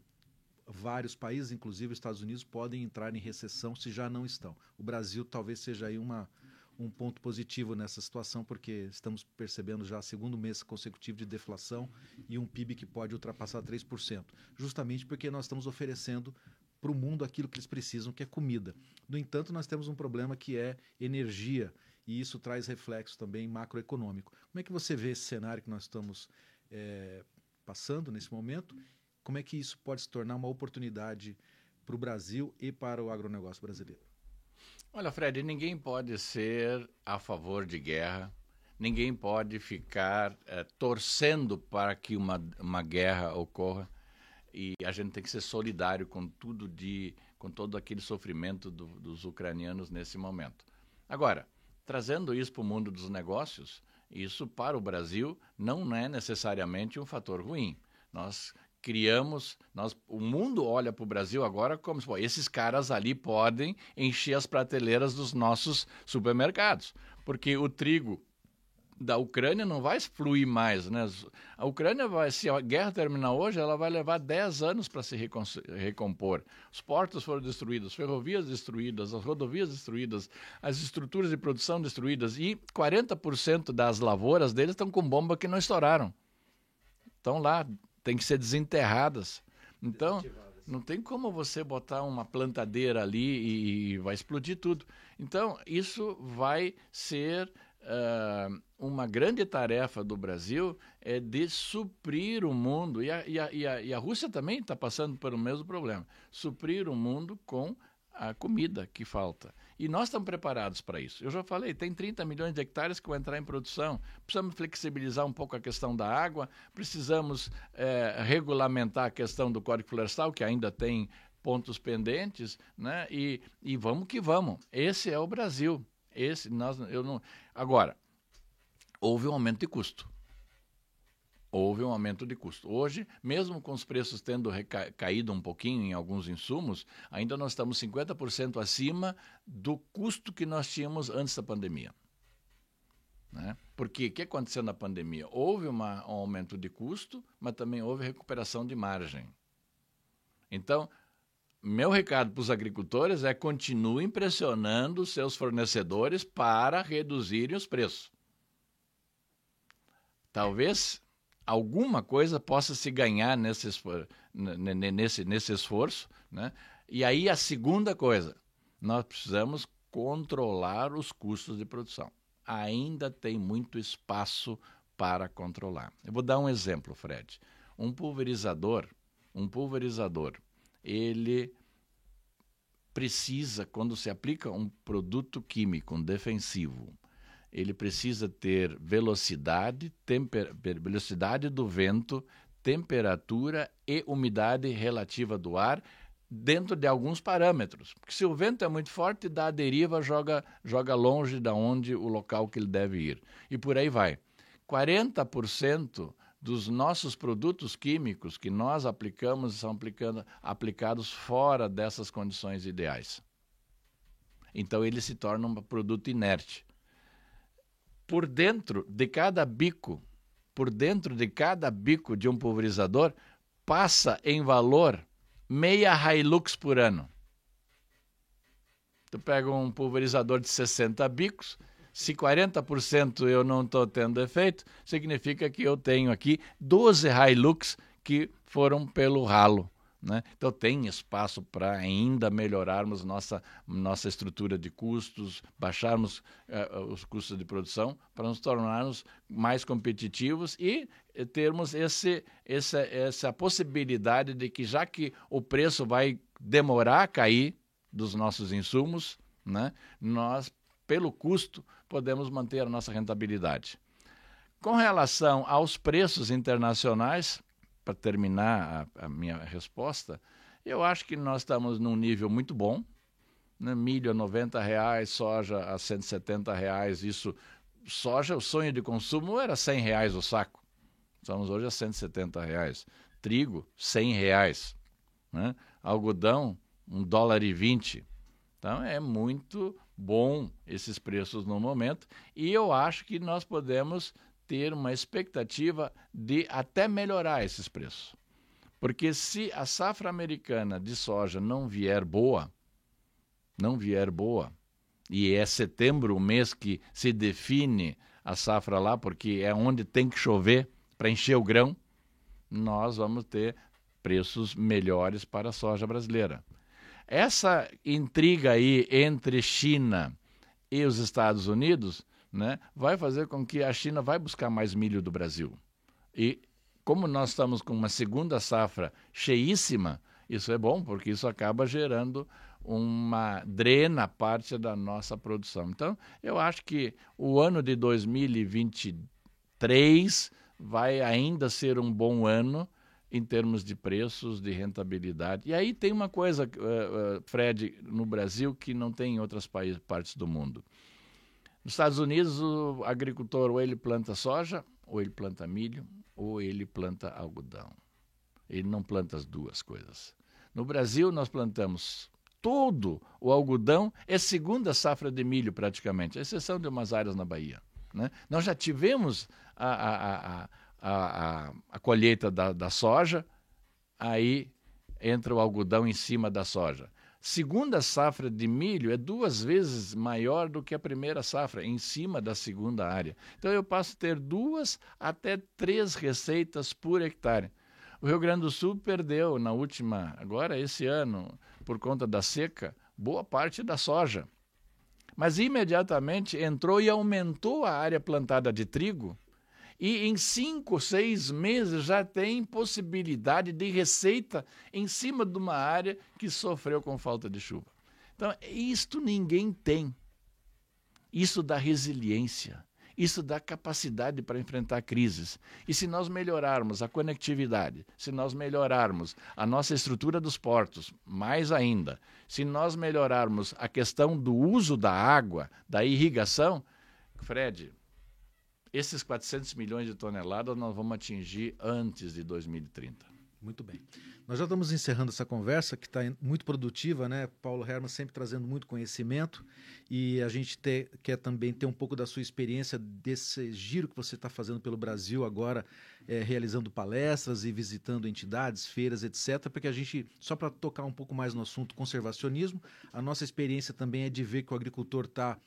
vários países, inclusive os Estados Unidos, podem entrar em recessão se já não estão. O Brasil talvez seja aí uma, um ponto positivo nessa situação, porque estamos percebendo já segundo mês consecutivo de deflação e um PIB que pode ultrapassar 3%, justamente porque nós estamos oferecendo para o mundo aquilo que eles precisam, que é comida. No entanto, nós temos um problema que é energia, e isso traz reflexo também macroeconômico. Como é que você vê esse cenário que nós estamos é, passando nesse momento como é que isso pode se tornar uma oportunidade para o Brasil e para o agronegócio brasileiro? Olha, Fred, ninguém pode ser a favor de guerra, ninguém pode ficar é, torcendo para que uma, uma guerra ocorra e a gente tem que ser solidário com tudo de com todo aquele sofrimento do, dos ucranianos nesse momento. Agora, trazendo isso para o mundo dos negócios, isso para o Brasil não é necessariamente um fator ruim. Nós criamos, nós, o mundo olha para o Brasil agora como se esses caras ali podem encher as prateleiras dos nossos supermercados, porque o trigo da Ucrânia não vai fluir mais, né? A Ucrânia vai, se a guerra terminar hoje, ela vai levar 10 anos para se recompor. Os portos foram destruídos, as ferrovias destruídas, as rodovias destruídas, as estruturas de produção destruídas e 40% das lavouras deles estão com bomba que não estouraram. Estão lá tem que ser desenterradas. Então, não tem como você botar uma plantadeira ali e vai explodir tudo. Então, isso vai ser uh, uma grande tarefa do Brasil é de suprir o mundo, e a, e a, e a, e a Rússia também está passando pelo mesmo problema, suprir o mundo com a comida que falta. E nós estamos preparados para isso. Eu já falei, tem 30 milhões de hectares que vão entrar em produção. Precisamos flexibilizar um pouco a questão da água, precisamos é, regulamentar a questão do Código Florestal, que ainda tem pontos pendentes, né? E, e vamos que vamos. Esse é o Brasil. Esse nós eu não. Agora, houve um aumento de custo houve um aumento de custo. Hoje, mesmo com os preços tendo caído um pouquinho em alguns insumos, ainda nós estamos 50% acima do custo que nós tínhamos antes da pandemia. Né? Porque o que aconteceu na pandemia? Houve uma, um aumento de custo, mas também houve recuperação de margem. Então, meu recado para os agricultores é continuem pressionando seus fornecedores para reduzirem os preços. Talvez alguma coisa possa se ganhar nesse, nesse, nesse esforço. Né? E aí a segunda coisa, nós precisamos controlar os custos de produção. Ainda tem muito espaço para controlar. Eu vou dar um exemplo, Fred. Um pulverizador, um pulverizador, ele precisa, quando se aplica um produto químico, um defensivo, ele precisa ter velocidade, temper, velocidade do vento, temperatura e umidade relativa do ar dentro de alguns parâmetros. Porque se o vento é muito forte, dá a deriva, joga, joga longe da onde o local que ele deve ir. E por aí vai. 40% dos nossos produtos químicos que nós aplicamos são aplicando, aplicados fora dessas condições ideais. Então ele se torna um produto inerte. Por dentro de cada bico, por dentro de cada bico de um pulverizador, passa em valor meia Hilux por ano. Tu pega um pulverizador de 60 bicos, se 40% eu não estou tendo efeito, significa que eu tenho aqui 12 Hilux que foram pelo ralo. Né? Então, tem espaço para ainda melhorarmos nossa, nossa estrutura de custos, baixarmos uh, os custos de produção, para nos tornarmos mais competitivos e termos esse, essa, essa possibilidade de que, já que o preço vai demorar a cair dos nossos insumos, né, nós, pelo custo, podemos manter a nossa rentabilidade. Com relação aos preços internacionais, para terminar a, a, minha resposta, eu acho que nós estamos num nível muito bom. Né? Milho a 90 reais, soja a 170 reais. Isso, soja, o sonho de consumo era 100 reais o saco. Estamos hoje a 170 reais. Trigo, 100 reais. Né? Algodão, 1 dólar e 20. Então é muito bom esses preços no momento e eu acho que nós podemos ter uma expectativa de até melhorar esses preços. Porque se a safra americana de soja não vier boa, não vier boa, e é setembro o mês que se define a safra lá, porque é onde tem que chover para encher o grão, nós vamos ter preços melhores para a soja brasileira. Essa intriga aí entre China e os Estados Unidos né, vai fazer com que a China vai buscar mais milho do Brasil. E como nós estamos com uma segunda safra cheíssima, isso é bom, porque isso acaba gerando uma drena parte da nossa produção. Então, eu acho que o ano de 2023 vai ainda ser um bom ano em termos de preços, de rentabilidade. E aí tem uma coisa, uh, uh, Fred, no Brasil que não tem em outras partes do mundo. Nos Estados Unidos, o agricultor ou ele planta soja, ou ele planta milho, ou ele planta algodão. Ele não planta as duas coisas. No Brasil, nós plantamos todo o algodão, é segunda safra de milho praticamente, à exceção de umas áreas na Bahia. Né? Nós já tivemos a, a, a, a, a colheita da, da soja, aí entra o algodão em cima da soja segunda safra de milho é duas vezes maior do que a primeira safra, em cima da segunda área. Então eu passo a ter duas até três receitas por hectare. O Rio Grande do Sul perdeu na última, agora esse ano, por conta da seca, boa parte da soja. Mas imediatamente entrou e aumentou a área plantada de trigo e em cinco, seis meses já tem possibilidade de receita em cima de uma área que sofreu com falta de chuva. Então, isto ninguém tem. Isso dá resiliência, isso dá capacidade para enfrentar crises. E se nós melhorarmos a conectividade, se nós melhorarmos a nossa estrutura dos portos, mais ainda, se nós melhorarmos a questão do uso da água, da irrigação, Fred, esses 400 milhões de toneladas nós vamos atingir antes de 2030. Muito bem. Nós já estamos encerrando essa conversa, que está muito produtiva, né? Paulo Herman sempre trazendo muito conhecimento e a gente quer também ter um pouco da sua experiência desse giro que você está fazendo pelo Brasil agora, é, realizando palestras e visitando entidades, feiras, etc. Porque a gente, só para tocar um pouco mais no assunto conservacionismo, a nossa experiência também é de ver que o agricultor está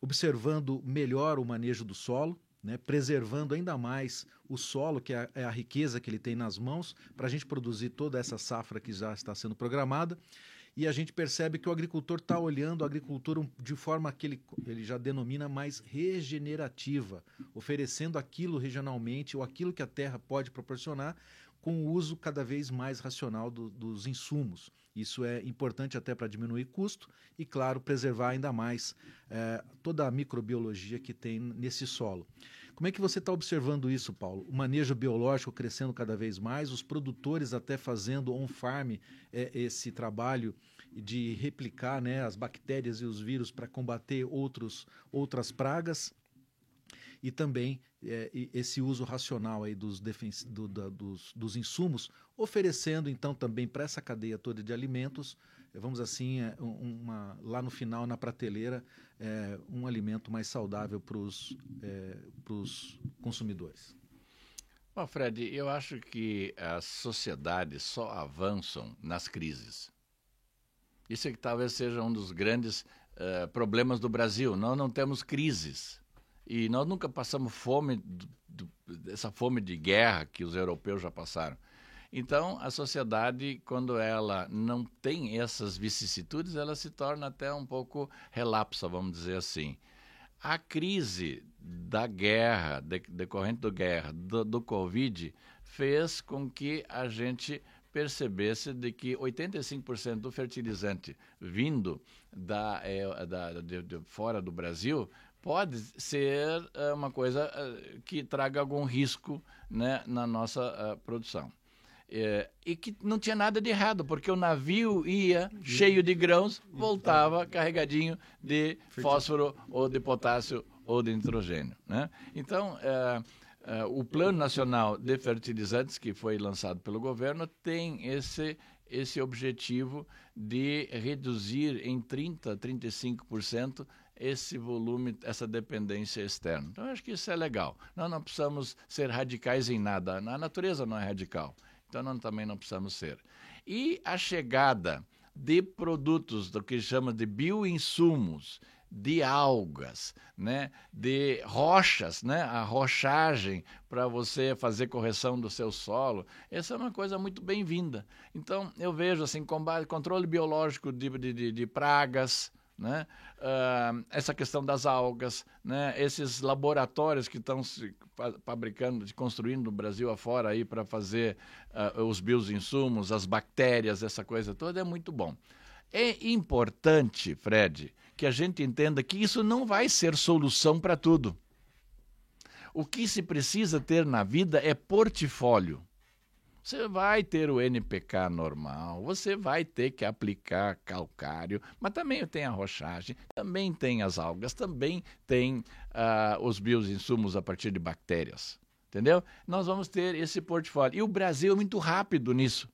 observando melhor o manejo do solo, né, preservando ainda mais o solo, que é a, é a riqueza que ele tem nas mãos, para a gente produzir toda essa safra que já está sendo programada. e a gente percebe que o agricultor está olhando a agricultura de forma que ele, ele já denomina mais regenerativa, oferecendo aquilo regionalmente ou aquilo que a terra pode proporcionar com o uso cada vez mais racional do, dos insumos. Isso é importante até para diminuir custo e, claro, preservar ainda mais é, toda a microbiologia que tem nesse solo. Como é que você está observando isso, Paulo? O manejo biológico crescendo cada vez mais, os produtores até fazendo on-farm é, esse trabalho de replicar né, as bactérias e os vírus para combater outros, outras pragas e também é, esse uso racional aí dos, do, da, dos, dos insumos, oferecendo então também para essa cadeia toda de alimentos vamos assim, é, uma, lá no final, na prateleira, é, um alimento mais saudável para os é, consumidores? Bom, Fred, eu acho que as sociedades só avançam nas crises. Isso é que talvez seja um dos grandes uh, problemas do Brasil. Nós não temos crises. E nós nunca passamos fome, do, do, essa fome de guerra que os europeus já passaram. Então, a sociedade, quando ela não tem essas vicissitudes, ela se torna até um pouco relapsa, vamos dizer assim. A crise da guerra, de, decorrente da guerra, do, do Covid, fez com que a gente percebesse de que 85% do fertilizante vindo da, é, da de, de, fora do Brasil pode ser é, uma coisa é, que traga algum risco né, na nossa uh, produção. É, e que não tinha nada de errado, porque o navio ia cheio de grãos, voltava carregadinho de fósforo ou de potássio ou de nitrogênio. Né? Então, é, é, o Plano Nacional de Fertilizantes, que foi lançado pelo governo, tem esse, esse objetivo de reduzir em 30%, 35% esse volume, essa dependência externa. Então, acho que isso é legal. Nós não precisamos ser radicais em nada. A natureza não é radical. Então, nós também não precisamos ser. E a chegada de produtos do que chama de bioinsumos, de algas, né, de rochas, né, a rochagem para você fazer correção do seu solo, essa é uma coisa muito bem-vinda. Então, eu vejo assim, combate, controle biológico de, de, de pragas, né? Uh, essa questão das algas, né? esses laboratórios que estão se fabricando, construindo no Brasil afora aí para fazer uh, os bioinsumos, as bactérias, essa coisa toda, é muito bom. É importante, Fred, que a gente entenda que isso não vai ser solução para tudo. O que se precisa ter na vida é portfólio. Você vai ter o NPK normal, você vai ter que aplicar calcário, mas também tem a rochagem, também tem as algas, também tem uh, os bioinsumos a partir de bactérias. Entendeu? Nós vamos ter esse portfólio. E o Brasil é muito rápido nisso.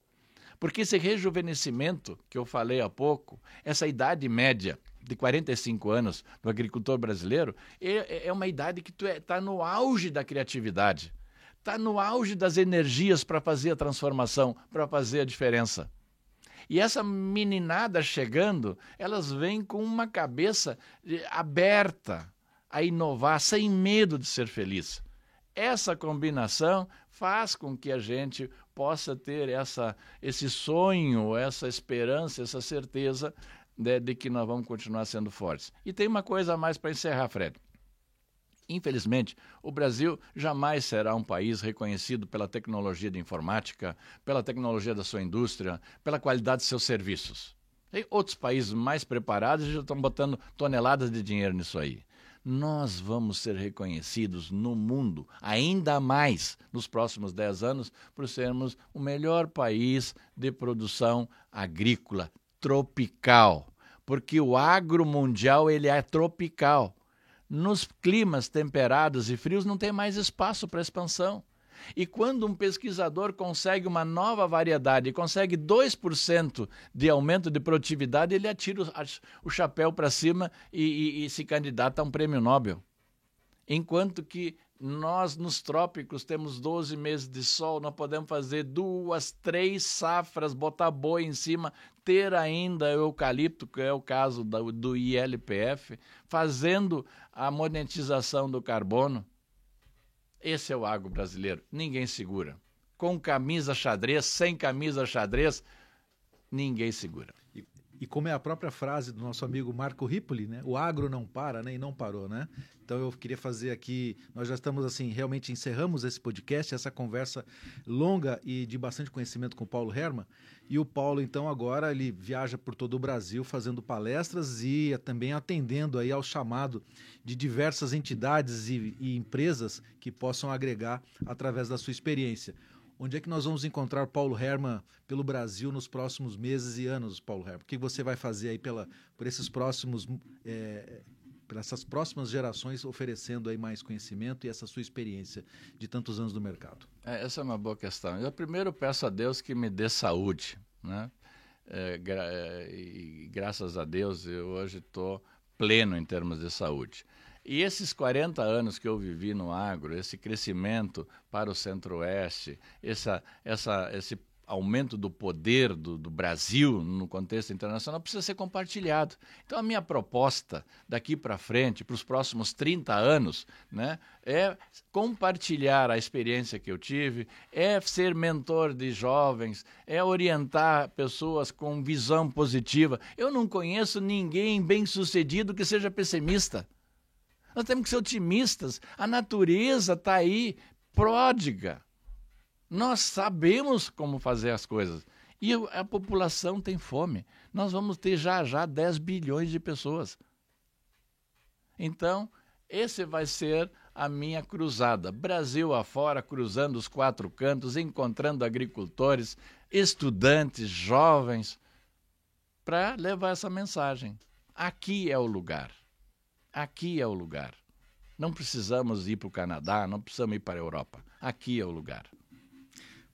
Porque esse rejuvenescimento que eu falei há pouco, essa idade média de 45 anos do agricultor brasileiro, é, é uma idade que está é, tá no auge da criatividade está no auge das energias para fazer a transformação, para fazer a diferença. E essa meninada chegando, elas vêm com uma cabeça aberta a inovar, sem medo de ser feliz. Essa combinação faz com que a gente possa ter essa, esse sonho, essa esperança, essa certeza de, de que nós vamos continuar sendo fortes. E tem uma coisa a mais para encerrar, Fred. Infelizmente, o Brasil jamais será um país reconhecido pela tecnologia de informática, pela tecnologia da sua indústria, pela qualidade de seus serviços. Tem outros países mais preparados já estão botando toneladas de dinheiro nisso aí. Nós vamos ser reconhecidos no mundo, ainda mais nos próximos 10 anos, por sermos o melhor país de produção agrícola tropical. Porque o agro mundial ele é tropical nos climas temperados e frios não tem mais espaço para expansão. E quando um pesquisador consegue uma nova variedade, consegue 2% de aumento de produtividade, ele atira o, chapéu para cima e, e, e se candidata a um prêmio Nobel. Enquanto que nós, nos trópicos, temos 12 meses de sol, nós podemos fazer duas, três safras, botar boi em cima, ter ainda eucalipto, que é o caso do, do ILPF, fazendo a monetização do carbono. Esse é o agro brasileiro. Ninguém segura. Com camisa xadrez, sem camisa xadrez, ninguém segura. E, como é a própria frase do nosso amigo Marco Ripoli, né? O agro não para, né? E não parou, né? Então eu queria fazer aqui, nós já estamos assim, realmente encerramos esse podcast, essa conversa longa e de bastante conhecimento com o Paulo Herman. E o Paulo, então, agora ele viaja por todo o Brasil fazendo palestras e também atendendo aí ao chamado de diversas entidades e, e empresas que possam agregar através da sua experiência. Onde é que nós vamos encontrar Paulo Herman pelo Brasil nos próximos meses e anos, Paulo Herman? O que você vai fazer aí pela, por esses próximos, é, para essas próximas gerações, oferecendo aí mais conhecimento e essa sua experiência de tantos anos no mercado? É, essa é uma boa questão. Eu primeiro peço a Deus que me dê saúde, né? É, gra é, e graças a Deus eu hoje estou pleno em termos de saúde. E esses 40 anos que eu vivi no agro, esse crescimento para o centro-oeste, essa, essa, esse aumento do poder do, do, Brasil no contexto internacional precisa ser compartilhado. Então, a minha proposta daqui para frente, para os próximos 30 anos, né, é compartilhar a experiência que eu tive, é ser mentor de jovens, é orientar pessoas com visão positiva. Eu não conheço ninguém bem sucedido que seja pessimista. Nós temos que ser otimistas. A natureza está aí, pródiga. Nós sabemos como fazer as coisas. E a população tem fome. Nós vamos ter já já 10 bilhões de pessoas. Então, esse vai ser a minha cruzada. Brasil afora, cruzando os quatro cantos, encontrando agricultores, estudantes, jovens, para levar essa mensagem. Aqui é o lugar. Aqui é o lugar. Não precisamos ir para o Canadá, não precisamos ir para a Europa. Aqui é o lugar.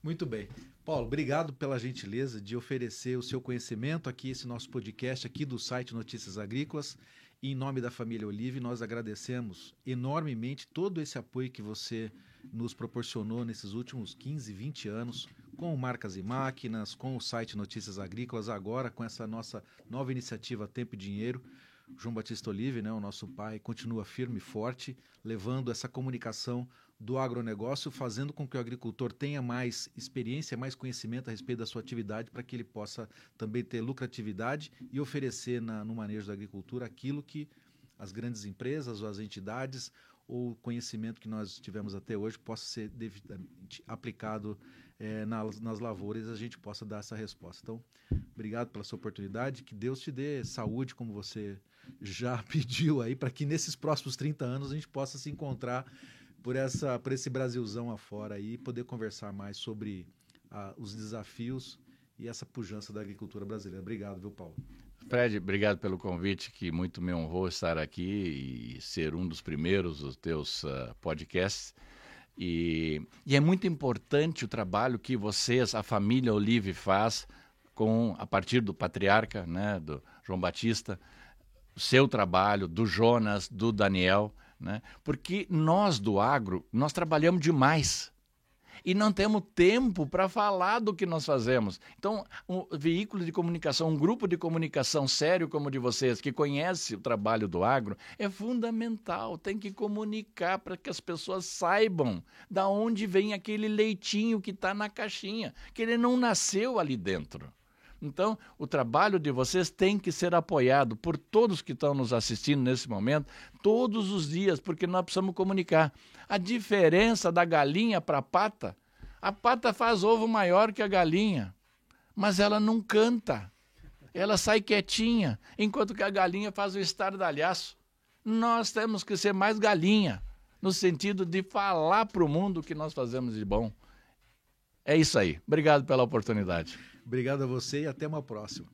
Muito bem. Paulo, obrigado pela gentileza de oferecer o seu conhecimento aqui, esse nosso podcast aqui do site Notícias Agrícolas. Em nome da família Olive, nós agradecemos enormemente todo esse apoio que você nos proporcionou nesses últimos 15, 20 anos, com marcas e máquinas, com o site Notícias Agrícolas, agora com essa nossa nova iniciativa Tempo e Dinheiro. João Batista Olive, né, o nosso pai, continua firme e forte, levando essa comunicação do agronegócio, fazendo com que o agricultor tenha mais experiência, mais conhecimento a respeito da sua atividade, para que ele possa também ter lucratividade e oferecer na, no manejo da agricultura aquilo que as grandes empresas ou as entidades ou conhecimento que nós tivemos até hoje possa ser devidamente aplicado é, nas, nas lavouras e a gente possa dar essa resposta. Então, obrigado pela sua oportunidade, que Deus te dê saúde, como você já pediu aí, para que nesses próximos 30 anos a gente possa se encontrar por, essa, por esse Brasilzão afora aí e poder conversar mais sobre ah, os desafios e essa pujança da agricultura brasileira. Obrigado, viu, Paulo? Fred, obrigado pelo convite, que muito me honrou estar aqui e ser um dos primeiros dos teus uh, podcasts. E, e, é muito importante o trabalho que vocês, a família Olive, faz com a partir do patriarca, né, do João Batista, seu trabalho, do Jonas, do Daniel, né? Porque nós do agro, nós trabalhamos demais e não temos tempo para falar do que nós fazemos. Então, um veículo de comunicação, um grupo de comunicação sério como o de vocês, que conhece o trabalho do agro, é fundamental. Tem que comunicar para que as pessoas saibam da onde vem aquele leitinho que está na caixinha, que ele não nasceu ali dentro. Então, o trabalho de vocês tem que ser apoiado por todos que estão nos assistindo nesse momento, todos os dias, porque nós precisamos comunicar. A diferença da galinha para a pata, a pata faz ovo maior que a galinha, mas ela não canta. Ela sai quietinha, enquanto que a galinha faz o estardalhaço. Nós temos que ser mais galinha, no sentido de falar para o mundo o que nós fazemos de bom. É isso aí. Obrigado pela oportunidade. Obrigado a você e até uma próxima.